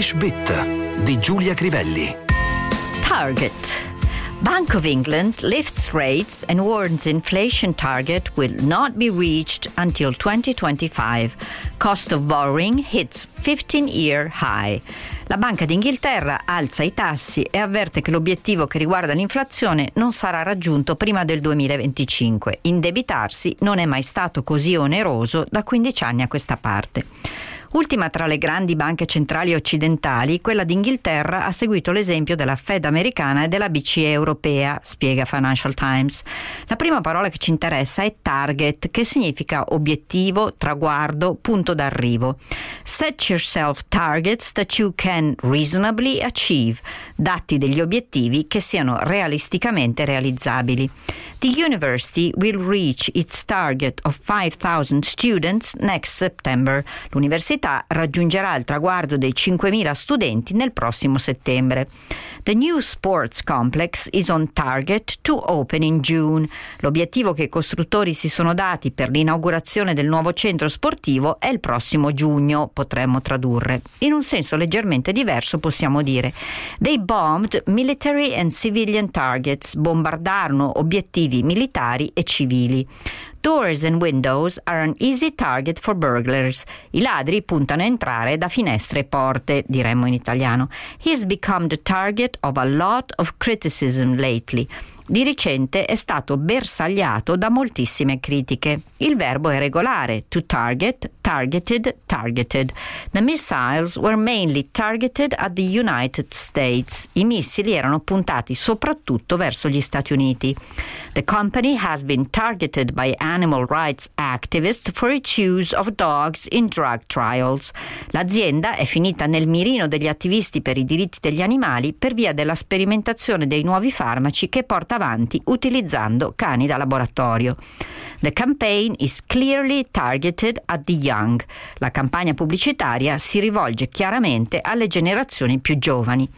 English Bit di Giulia Crivelli. Target. Bank of England lifts rates and warns inflation target will not be reached until 2025. Cost of borrowing hits 15-year high. La Banca d'Inghilterra alza i tassi e avverte che l'obiettivo che riguarda l'inflazione non sarà raggiunto prima del 2025. Indebitarsi non è mai stato così oneroso da 15 anni a questa parte. Ultima tra le grandi banche centrali occidentali, quella d'Inghilterra ha seguito l'esempio della Fed americana e della BCE europea, spiega Financial Times. La prima parola che ci interessa è target, che significa obiettivo, traguardo, punto d'arrivo. Set yourself targets that you can reasonably achieve, datti degli obiettivi che siano realisticamente realizzabili. The university will reach its target of 5,000 students next September. L'università raggiungerà il traguardo dei 5.000 studenti nel prossimo settembre. The new sports complex is on target to open in June. L'obiettivo che i costruttori si sono dati per l'inaugurazione del nuovo centro sportivo è il prossimo giugno, potremmo tradurre. In un senso leggermente diverso possiamo dire They bombed military and civilian targets, bombardarono obiettivi militari e civili. Doors and windows are an easy target for burglars. I ladri puntano a entrare da finestre e porte, diremmo in italiano. He's become the target of a lot of criticism lately. Di recente è stato bersagliato da moltissime critiche. Il verbo è regolare, to target, targeted, targeted. The missiles were mainly targeted at the United States. I missili erano puntati soprattutto verso gli Stati Uniti. The company has been targeted by animal rights activists for its use of dogs in drug trials. L'azienda è finita nel mirino degli attivisti per i diritti degli animali per via della sperimentazione dei nuovi farmaci che porta avanti utilizzando cani da laboratorio. The campaign is clearly targeted at the young. La campagna pubblicitaria si rivolge chiaramente alle generazioni più giovani.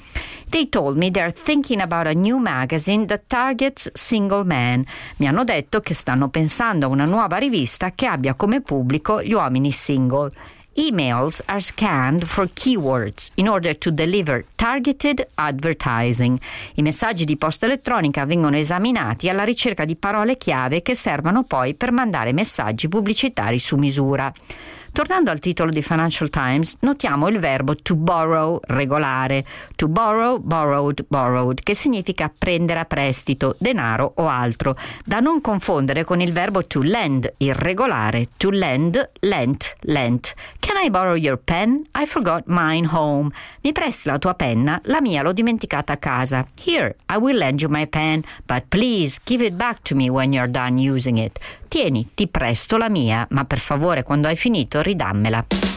They told me they're thinking about a new magazine that targets single men. Mi hanno detto che stanno pensando a una nuova rivista che abbia come pubblico gli uomini single. Emails are scanned for keywords in order to deliver targeted advertising. I messaggi di posta elettronica vengono esaminati alla ricerca di parole chiave che servono poi per mandare messaggi pubblicitari su misura. Tornando al titolo di Financial Times, notiamo il verbo to borrow regolare, to borrow, borrowed, borrowed, che significa prendere a prestito, denaro o altro, da non confondere con il verbo to lend, irregolare, to lend, lent, lent. Can I borrow your pen? I forgot mine home. Mi presti la tua penna? La mia l'ho dimenticata a casa. Here, I will lend you my pen, but please give it back to me when you're done using it. Tieni, ti presto la mia, ma per favore quando hai finito ridammela.